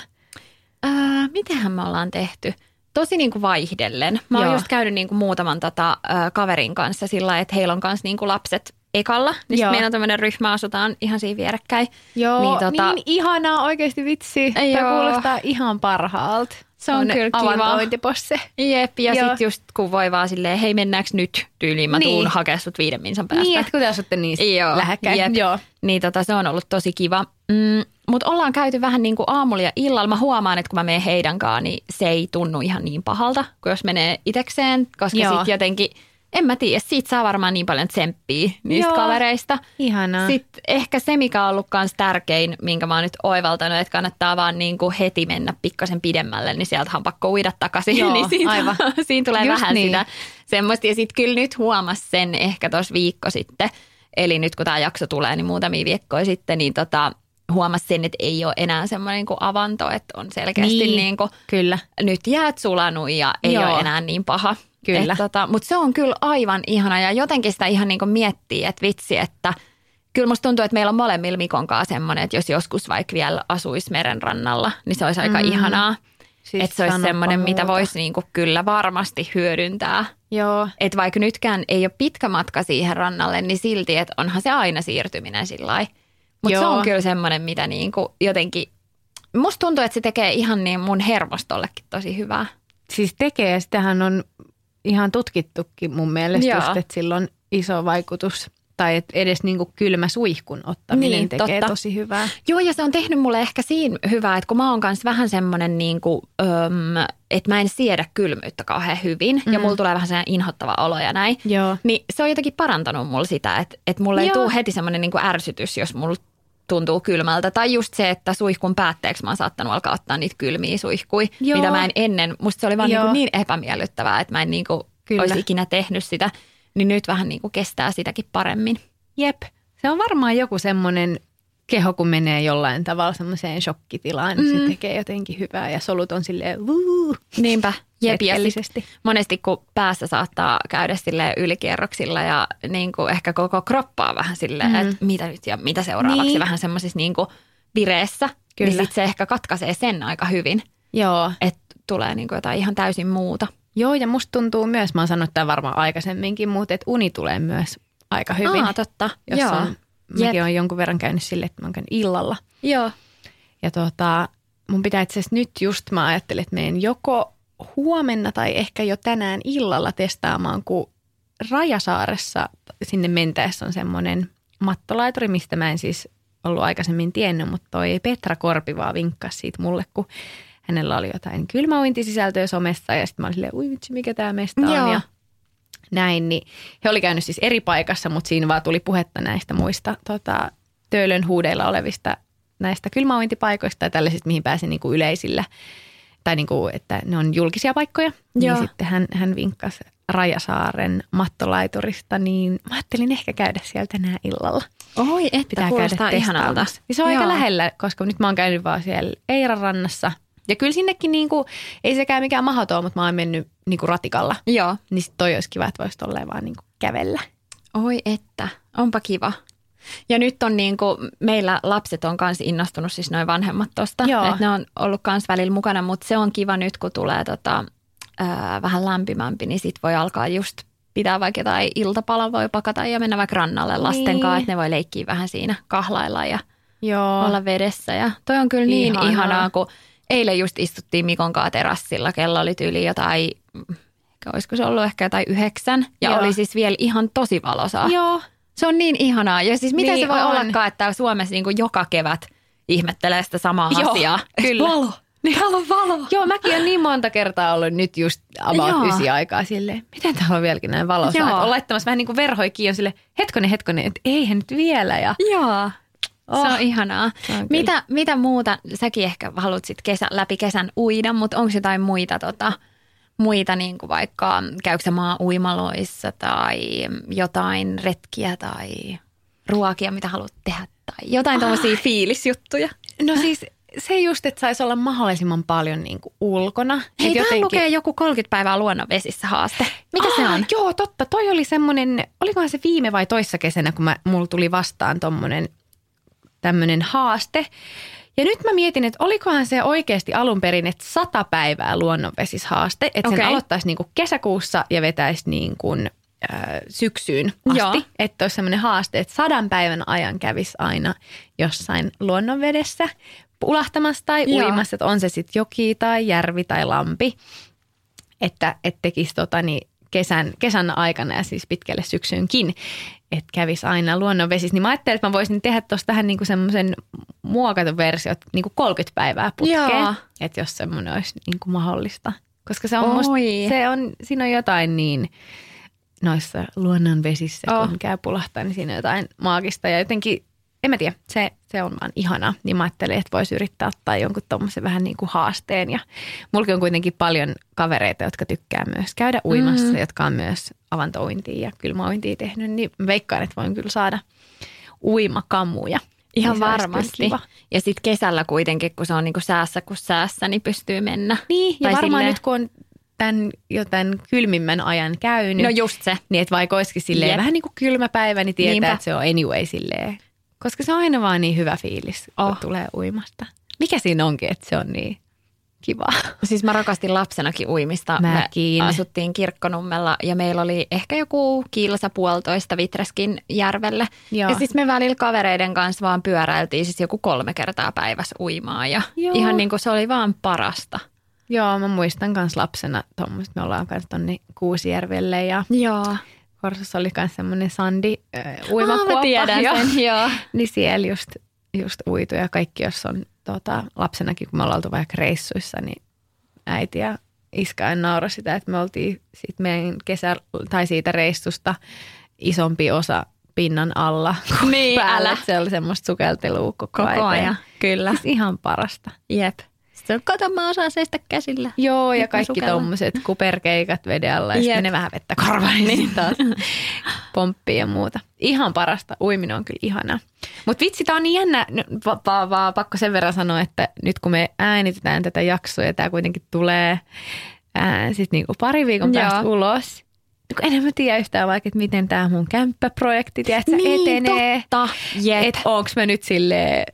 Ää, mitähän me ollaan tehty? Tosi niin kuin vaihdellen. Mä oon Joo. just käynyt niin kuin muutaman tota, ää, kaverin kanssa sillä että heillä on kanssa niin kuin lapset ekalla. Niin meillä on tämmöinen ryhmä, asutaan ihan siinä vierekkäin. Joo, Niin, tota- niin ihanaa oikeasti vitsi. Tämä Joo. kuulostaa ihan parhaalta. Se on Tommonen kyllä kiva. Avantointiposse. Jep, ja sitten just kun voi vaan silleen, hei mennäänkö nyt tyyliin, mä Niin. tuun hakea sut viiden minsan päästä. Niin, että kun te asutte niin lähekkäin. jep. Joo. Niin tota, se on ollut tosi kiva. Mm, Mutta ollaan käyty vähän niin kuin aamulla ja illalla. Mä huomaan, että kun mä menen heidän kanssaan, niin se ei tunnu ihan niin pahalta kuin jos menee itekseen. Koska sitten jotenkin, en mä tiedä, siitä saa varmaan niin paljon tsemppiä niistä Joo. kavereista. Ihanaa. Sitten ehkä se, mikä on ollut kans tärkein, minkä mä oon nyt oivaltanut, että kannattaa vaan niin kuin heti mennä pikkasen pidemmälle, niin sieltä on pakko uida takaisin. Joo, niin siinä, aivan. siinä tulee Just vähän niin. sitä semmoista. Ja sitten kyllä nyt huomas sen ehkä tuossa viikko sitten, eli nyt kun tämä jakso tulee, niin muutamia viikkoja sitten, niin tota, huomas sen, että ei ole enää semmoinen niin kuin avanto, että on selkeästi Niin. niin. Niin kuin, Kyllä. nyt jäät sulanut ja ei Joo. ole enää niin paha. Kyllä. Et tota, Mutta se on kyllä aivan ihana ja jotenkin sitä ihan niin kuin miettii, että vitsi, että kyllä musta tuntuu, että meillä on molemmilla Mikon kanssa semmoinen, että jos joskus vaikka vielä asuisi merenrannalla, niin se olisi aika Mm. ihanaa. Siis että se olisi semmoinen, mitä voisi niinku kyllä varmasti hyödyntää. Joo. Että vaikka nytkään ei ole pitkä matka siihen rannalle, niin silti, että onhan se aina siirtyminen sillä Mutta se on kyllä semmoinen, mitä niinku jotenkin, musta tuntuu, että se tekee ihan niin mun hermostollekin tosi hyvää. Siis tekee, sitähän on ihan tutkittukin mun mielestä Joo. just, että sillä on iso vaikutus. Tai että edes niinku kylmä suihkun ottaminen Niin, tekee totta. tosi hyvää. Joo, ja se on tehnyt mulle ehkä siinä hyvää, että kun mä oon kanssa vähän semmoinen, niin kuin, öm, että mä en siedä kylmyyttä kauhean hyvin, mm. ja mulla tulee vähän sellainen inhottava olo ja näin, Joo. niin se on jotenkin parantanut mulla sitä, että, että mulla ei tule heti semmoinen niin kuin ärsytys, jos mulla tuntuu kylmältä. Tai just se, että suihkun päätteeksi mä oon saattanut alkaa ottaa niitä kylmiä suihkui, Joo. mitä mä en ennen. Musta se oli vaan niin, Joo. kuin niin epämiellyttävää, että mä en niin kuin Kyllä. olisi ikinä tehnyt sitä. Niin nyt vähän niin kuin kestää sitäkin paremmin. Jep. Se on varmaan joku semmoinen keho, kun menee jollain tavalla semmoiseen shokkitilaan, niin Mm. se tekee jotenkin hyvää ja solut on silleen vuu, Niinpä. Jep, monesti kun päässä saattaa käydä sille ylikierroksilla ja niin kuin ehkä koko kroppaa vähän silleen, mm. että mitä nyt ja mitä seuraavaksi Niin. vähän semmoisessa niin kuin vireessä. Kyllä. Niin sit se ehkä katkaisee sen aika hyvin, Joo. että tulee niin kuin jotain ihan täysin muuta. Joo, ja musta tuntuu myös, mä oon sanonut tämän varmaan aikaisemminkin, mutta että uni tulee myös aika hyvin. Aa, totta. Jos Joo. on, mäkin olen jonkun verran käynyt sille, että mä oon käynyt illalla. Joo. Ja tota, mun pitää itse asiassa nyt just, mä ajattelin, että menen joko huomenna tai ehkä jo tänään illalla testaamaan, kun Rajasaaressa sinne mentäessä on semmoinen mattolaituri, mistä mä en siis ollut aikaisemmin tiennyt, mutta toi Petra Korpi vaan vinkkasi siitä mulle, kun hänellä oli jotain kylmäuintisisältöä somessa ja sitten mä olin silleen, ui vitsi, mikä tämä mesta on Joo. ja näin. Niin he oli käynyt siis eri paikassa, mutta siinä vaan tuli puhetta näistä muista tota, Töölön huudeilla olevista näistä kylmäuintipaikoista tai tällaisista, mihin pääsi niin kuin yleisillä tai niin kuin, että ne on julkisia paikkoja. Joo. Niin sitten hän, hän vinkkasi Rajasaaren mattolaiturista, niin mä ajattelin ehkä käydä siellä tänään illalla. Oi, että Pitää kuulostaa käydä ihanalta. Ja se on Joo. aika lähellä, koska nyt mä oon käynyt vaan siellä Eiran rannassa. Ja kyllä sinnekin niin kuin, ei sekään mikään mahdoton, mutta mä oon mennyt niin kuin ratikalla. Joo. Niin sit toi olisi kiva, että voisi tolleen vaan niin kuin kävellä. Oi että, onpa kiva. Ja nyt on niin kuin, meillä lapset on kanssa innostunut, siis noin vanhemmat tosta. Että ne on ollut kans välillä mukana, mutta se on kiva nyt, kun tulee tota, ää, vähän lämpimämpi, niin sit voi alkaa just pitää vaikka jotain iltapala voi pakata ja mennä vaikka rannalle lasten Niin. kanssa, että ne voi leikkiä vähän siinä kahlailla ja Joo. olla vedessä. Ja toi on kyllä niin Ihanaa. ihanaa, ihanaa kun eilen just istuttiin Mikon kanssa terassilla, kello oli tyyli jotain, ehkä olisiko se ollut ehkä jotain yhdeksän, ja Joo. oli siis vielä ihan tosi valosaa. Joo. Se on niin ihanaa. Ja siis miten Niin se voi on. ollakaan, että Suomessa niin kuin joka kevät ihmettelee sitä samaa Joo, asiaa. kyllä. Valo. Niin täällä on valo. Joo, mäkin olen niin monta kertaa ollut nyt just about ysi aikaa silleen, miten täällä on vieläkin näin valossa. Joo. On laittamassa vähän niin kuin verhoja kiinni sille hetkonen, hetkonen, että eihän nyt vielä. Ja, Joo. Oh. Se on ihanaa. Se on kyllä. mitä, mitä muuta, säkin ehkä haluat sit kesä, läpi kesän uida, mutta onko jotain muita tota, muita, niin kuin vaikka käykö maa uimaloissa tai jotain retkiä tai ruokia, mitä haluat tehdä tai jotain tämmöisiä fiilisjuttuja? No siis se just, että saisi olla mahdollisimman paljon niin kuin ulkona. Hei, jotenkin... lukee joku 30 päivää luonnonvesissä haaste. Mikä Aa, se on? Joo, totta. Toi oli semmoinen, olikohan se viime vai toissa kesänä, kun mä, mulla tuli vastaan tommonen tämmöinen haaste. Ja nyt mä mietin, että olikohan se oikeasti alun perin, että sata päivää luonnonvesishaaste, että sen aloittaisi niin kuin kesäkuussa ja vetäisi niin kuin, äh, syksyyn asti. Joo. Että olisi semmoinen haaste, että sadan päivän ajan kävisi aina jossain luonnonvedessä ulahtamassa tai Joo. uimassa, että on se sitten joki tai järvi tai lampi että et tekisi tota, niin kesän, kesän aikana ja siis pitkälle syksyynkin, että kävisi aina luonnonvesissä. Niin mä ajattelin, että mä voisin tehdä tuosta vähän niin kuin semmoisen muokatun versio, niin kuin 30 päivää putkeen, että jos semmoinen olisi niin kuin mahdollista. Koska se on, Oi. musta, se on, siinä on jotain niin noissa luonnonvesissä, Oh. kun käy pulahtaa, niin siinä on jotain maagista ja jotenkin en mä tiedä, se, se on vaan ihanaa. Niin mä ajattelin, että voisi yrittää ottaa jonkun tuommoisen vähän niin kuin haasteen. Ja mullakin on kuitenkin paljon kavereita, jotka tykkää myös käydä uimassa, mm. jotka on myös avantouintia ja kylmäuintia tehnyt. Niin veikkaan, että voin kyllä saada uimakamuja. Ihan Niin varmasti. Ja sitten kesällä kuitenkin, kun se on niinku säässä kuin säässä, niin pystyy mennä. Niin, ja Tai varmaan silleen- nyt kun on tämän, jo tämän kylmimmän ajan käynyt, No just se. niin että vaikka olisikin silleen Jep. vähän niin kuin kylmä päivä, niin tietää, Niinpä. että se on anyway silleen. Koska se on aina vaan niin hyvä fiilis, kun Oh. tulee uimasta. Mikä siinä onkin, että se on niin kivaa. Siis mä rakastin lapsenakin uimista. Mäkin. Me asuttiin Kirkkonummella ja meillä oli ehkä joku kilsa puolitoista Vitreskin järvelle. Joo. Ja siis me välillä kavereiden kanssa vaan pyöräiltiin siis joku kolme kertaa päivässä uimaan ja Joo. ihan niin kuin se oli vaan parasta. Joo, mä muistan kans lapsena tuommoista. Me ollaan kans tonne Kuusijärvelle ja Joo. Korsossa oli kans semmoinen Sandi äh, uimakuoppa. mä tiedän Joo. sen, joo. Niin siellä just, just uitu ja kaikki, jos on tota, lapsenakin, kun me ollaan oltu vaikka reissuissa, niin äiti ja iskä aina nauroi sitä, että me oltiin siitä meidän kesä, tai siitä reissusta isompi osa pinnan alla kuin Niin, päällä. älä. Se oli semmoista sukeltelua koko, Koko ajan. ajan, kyllä. Siis ihan parasta. Jep. Kato, mä osaan seistä käsillä. Joo, ja kaikki tommoset kuperkeikat veden alla ja sitten menee vähän vettä korvaan niin sitten taas pomppii ja muuta. Ihan parasta. Uiminen on kyllä ihanaa. Mutta vitsi, tää on niin jännä. No, va- va- pakko sen verran sanoa, että nyt kun me äänitetään tätä jaksoa ja tämä kuitenkin tulee sitten niinku pari viikon Joo. päästä ulos. Kun enhän mä tiedä yhtään vaikka, että miten tämä mun kämppäprojekti tiedätkö, etenee. Niin, totta. Jep. Että onks mä nyt silleen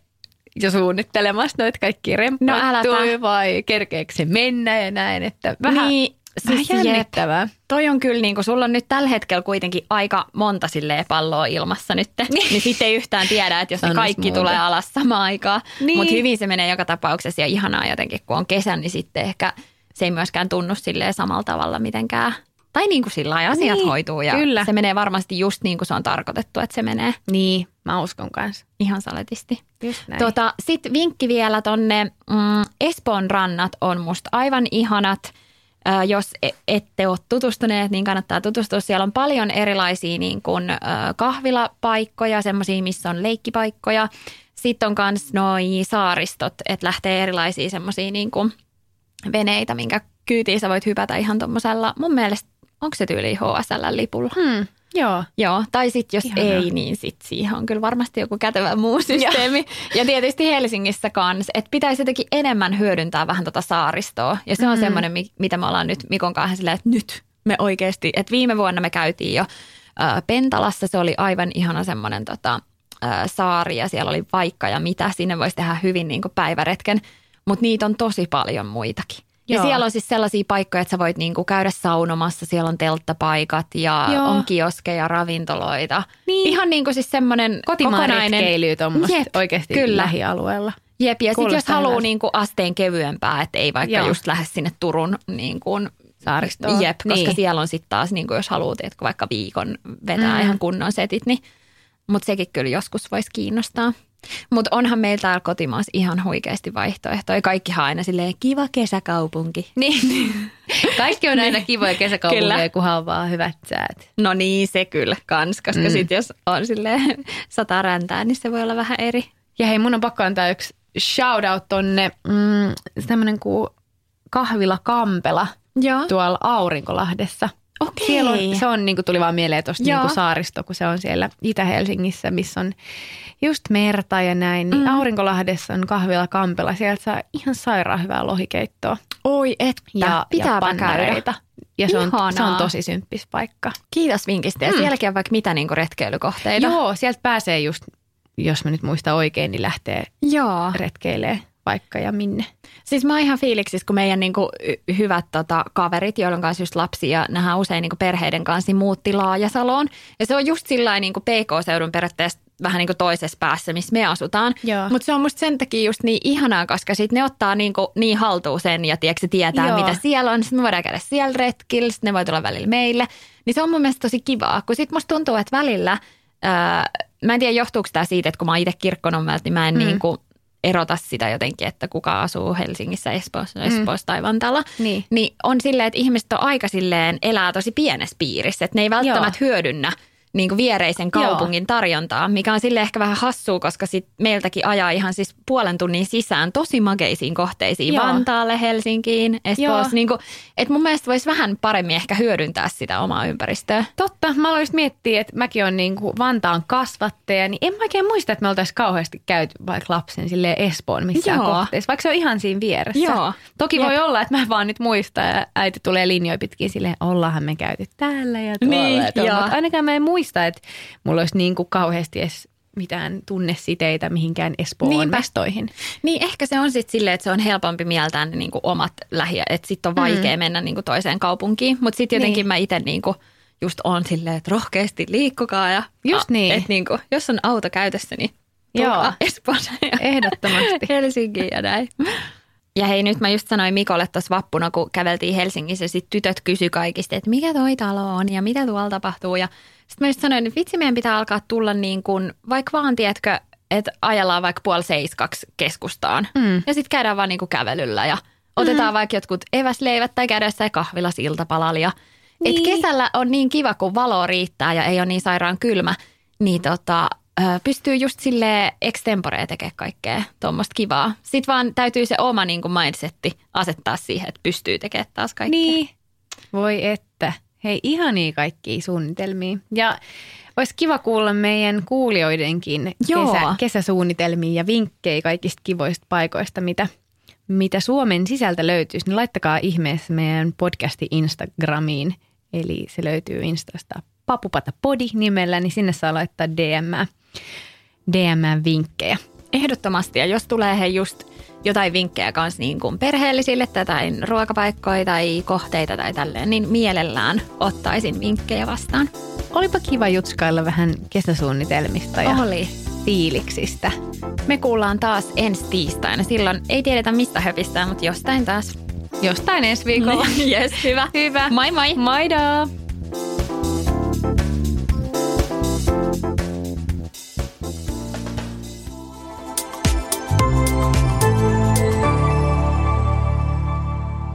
jo suunnittelemassa noita kaikki remppattui äläpä. vai kerkeekö se mennä ja näin, että vähän, niin, vähän siis jep. jännittävää. Toi on kyllä, niin kuin, sulla on nyt tällä hetkellä kuitenkin aika monta silleen palloa ilmassa nyt, niin sitten ei yhtään tiedä, että jos ne kaikki muuta. tulee alas samaan aikaan. Niin. Mutta hyvin se menee joka tapauksessa ja ihanaa jotenkin, kun on kesä, niin sitten ehkä se ei myöskään tunnu silleen samalla tavalla mitenkään. Tai niin kuin sillä lailla asiat Niin, hoituu ja kyllä. se menee varmasti just niin kuin se on tarkoitettu, että se menee Niin, mä uskon kanssa. ihan saletisti. Just näin. Tota, Sitten vinkki vielä tonne mm, Espoon rannat on musta aivan ihanat. Jos e- ette ole tutustuneet, niin kannattaa tutustua. Siellä on paljon erilaisia niin kuin, kahvilapaikkoja, semmoisia, missä on leikkipaikkoja. Sitten on myös noi saaristot, että lähtee erilaisia semmoisia niin kuin veneitä, minkä kyytiin sä voit hypätä ihan tuommoisella, mun mielestä, onko se tyyli HSL-lipulla? Hmm, joo. Joo, tai sitten jos Ihanaa. ei, niin sit siihen on kyllä varmasti joku kätevä muu systeemi. ja tietysti Helsingissä kanssa, että pitäisi jotenkin enemmän hyödyntää vähän tota saaristoa. Ja se on mm. semmoinen, mi- mitä me ollaan nyt Mikon kanssa silleen, että nyt me oikeasti, että viime vuonna me käytiin jo ää, Pentalassa, se oli aivan ihana semmoinen tota, ää, saari ja siellä oli vaikka ja mitä, sinne voisi tehdä hyvin niin päiväretken, mutta niitä on tosi paljon muitakin. Ja Joo. siellä on siis sellaisia paikkoja, että sä voit niinku käydä saunomassa, siellä on telttapaikat ja Joo. on kioskeja, ravintoloita. Niin. Ihan niin kuin siis semmoinen kokonainen. tuommoista Jep, oikeasti kyllä. lähialueella. Jep, ja sitten jos haluaa niinku asteen kevyempää, että ei vaikka Joo. just lähde sinne Turun niin kuin, Saaristoon. Jep, koska Niin. siellä on sitten taas, niin kuin jos haluat, että vaikka viikon vetää Mm. ihan kunnon setit, niin, mutta sekin kyllä joskus voisi kiinnostaa. Mutta onhan meillä täällä kotimaassa ihan huikeasti vaihtoehtoja. Kaikkihan aina silleen kiva kesäkaupunki. Niin. Kaikki on aina kivoja kesäkaupunkeja, Kyllä. kunhan on vaan hyvät säät. No niin, se kyllä kans, koska Mm. sitten jos on sille sata räntää, niin se voi olla vähän eri. Ja hei, mun on pakko antaa yksi shout out tonne, mm, tämmönen kuin kahvila Kampela. Joo. tuolla Aurinkolahdessa. Okei. Siellä on, se on, niin kuin tuli vaan mieleen tuosta niin saaristo, kun se on siellä Itä-Helsingissä, missä on just merta ja näin. Niin Mm. Aurinkolahdessa on kahvila Kampela. Sieltä saa ihan sairaan hyvää lohikeittoa Oi että, ja, ja pitääpä käydä. Ja se on, se on tosi symppis paikka. Kiitos vinkistä. Ja Mm. sielläkin on vaikka mitä niinku retkeilykohteita. Joo, sieltä pääsee just, jos mä nyt muistan oikein, niin lähtee Joo. retkeilee vaikka ja minne. Siis mä oon ihan fiiliksissä, kun meidän niinku hyvät tota, kaverit, joilla on kanssa just lapsia ja nähdään usein niinku perheiden kanssa, niin muutti Laajasaloon. Ja se on just sillä niinku PK-seudun periaatteessa vähän niinku toisessa päässä, missä me asutaan. Mutta se on musta sen takia just niin ihanaa, koska sit ne ottaa niinku niin haltuun sen ja tiedätkö, se tietää, Joo. mitä siellä on. Sitten me voidaan käydä siellä retkillä, sitten ne voi tulla välillä meille. Niin se on mun mielestä tosi kivaa, kun sit musta tuntuu, että välillä, ää, mä en tiedä johtuuko tämä siitä, että kun mä oon itse kirkkonommelta, niin mä en Mm. mm. niinku erota sitä jotenkin, että kuka asuu Helsingissä, Espoossa, Espoossa tai Vantaalla. Niin. Niin on silleen, että ihmiset on aika silleen elää tosi pienessä piirissä, että ne ei välttämättä hyödynnä niin kuin viereisen kaupungin tarjontaa, mikä on sille ehkä vähän hassua, koska sit meiltäkin ajaa ihan siis puolen tunnin sisään tosi makeisiin kohteisiin Joo. Vantaalle, Helsinkiin, Joo. Espoossa. Niin kuin, että mun mielestä voisi vähän paremmin ehkä hyödyntää sitä omaa ympäristöä. Totta, mä aloin miettiä, että mäkin olen niin kuin Vantaan kasvattaja, niin en mä oikein muista, että me oltaisiin kauheasti käyty vaikka lapsen sille Espoon missään Joo. kohteessa, vaikka se on ihan siinä vieressä. Joo. Toki Jep. voi olla, että mä vaan nyt muista ja äiti tulee linjoja pitkin silleen, ollaanhan me käyty täällä ja tuolla Niin, ja tuolla. joo. Mutta ainakaan mä en muista, että mulla olisi niin kuin kauheasti edes mitään tunnesiteitä mihinkään Espoon Niinpä. mestoihin. Niin ehkä se on sitten silleen, että se on helpompi mieltää ne niinku omat lähiö, että sitten on vaikea mm. mennä niinku toiseen kaupunkiin. Mutta sitten jotenkin Niin. mä itse niinku just on silleen, että rohkeasti liikkukaa ja Just niin. että niinku, jos on auto käytössä, niin Joo. Espoon ja Ehdottomasti. Helsinkiin ja näin. Ja hei, nyt mä just sanoin Mikolle tuossa vappuna, kun käveltiin Helsingissä, sitten tytöt kysy kaikista, että mikä toi talo on ja mitä tuolla tapahtuu. Ja sitten mä just sanoin, että vitsi meidän pitää alkaa tulla niin kuin, vaikka vaan, tiedätkö, että ajellaan vaikka puoli seiskaksi keskustaan. Mm. Ja sitten käydään vaan niin kuin kävelyllä ja otetaan vaikka jotkut eväsleivät tai käydään jossain kahvilassa iltapalalla. Ja, Niin. Et kesällä on niin kiva, kun valo riittää ja ei ole niin sairaan kylmä, niin tota, pystyy just sille extemporea tekemään kaikkea tuommoista kivaa. Sitten vaan täytyy se oma niin kuin mindsetti asettaa siihen, että pystyy tekemään taas kaikkea. Niin. Voi että. Hei, ihania kaikkia suunnitelmia. Ja olisi kiva kuulla meidän kuulijoidenkin Joo. kesä, kesäsuunnitelmia ja vinkkejä kaikista kivoista paikoista, mitä, mitä Suomen sisältä löytyisi. Niin laittakaa ihmeessä meidän podcasti Instagramiin. Eli se löytyy Instasta Papupata Podi nimellä, niin sinne saa laittaa DM, DM-vinkkejä. Ehdottomasti. Ja jos tulee he just jotain vinkkejä kanssa niin kuin perheellisille tai ruokapaikkoja tai kohteita tai tälleen, niin mielellään ottaisin vinkkejä vastaan. Olipa kiva jutskailla vähän kesäsuunnitelmista ja Oli. fiiliksistä. Me kuullaan taas ensi tiistaina. Silloin ei tiedetä mistä höpistää, mutta jostain taas. Jostain ensi viikolla. Yes, hyvä. Hyvä. Moi moi. Maidaa!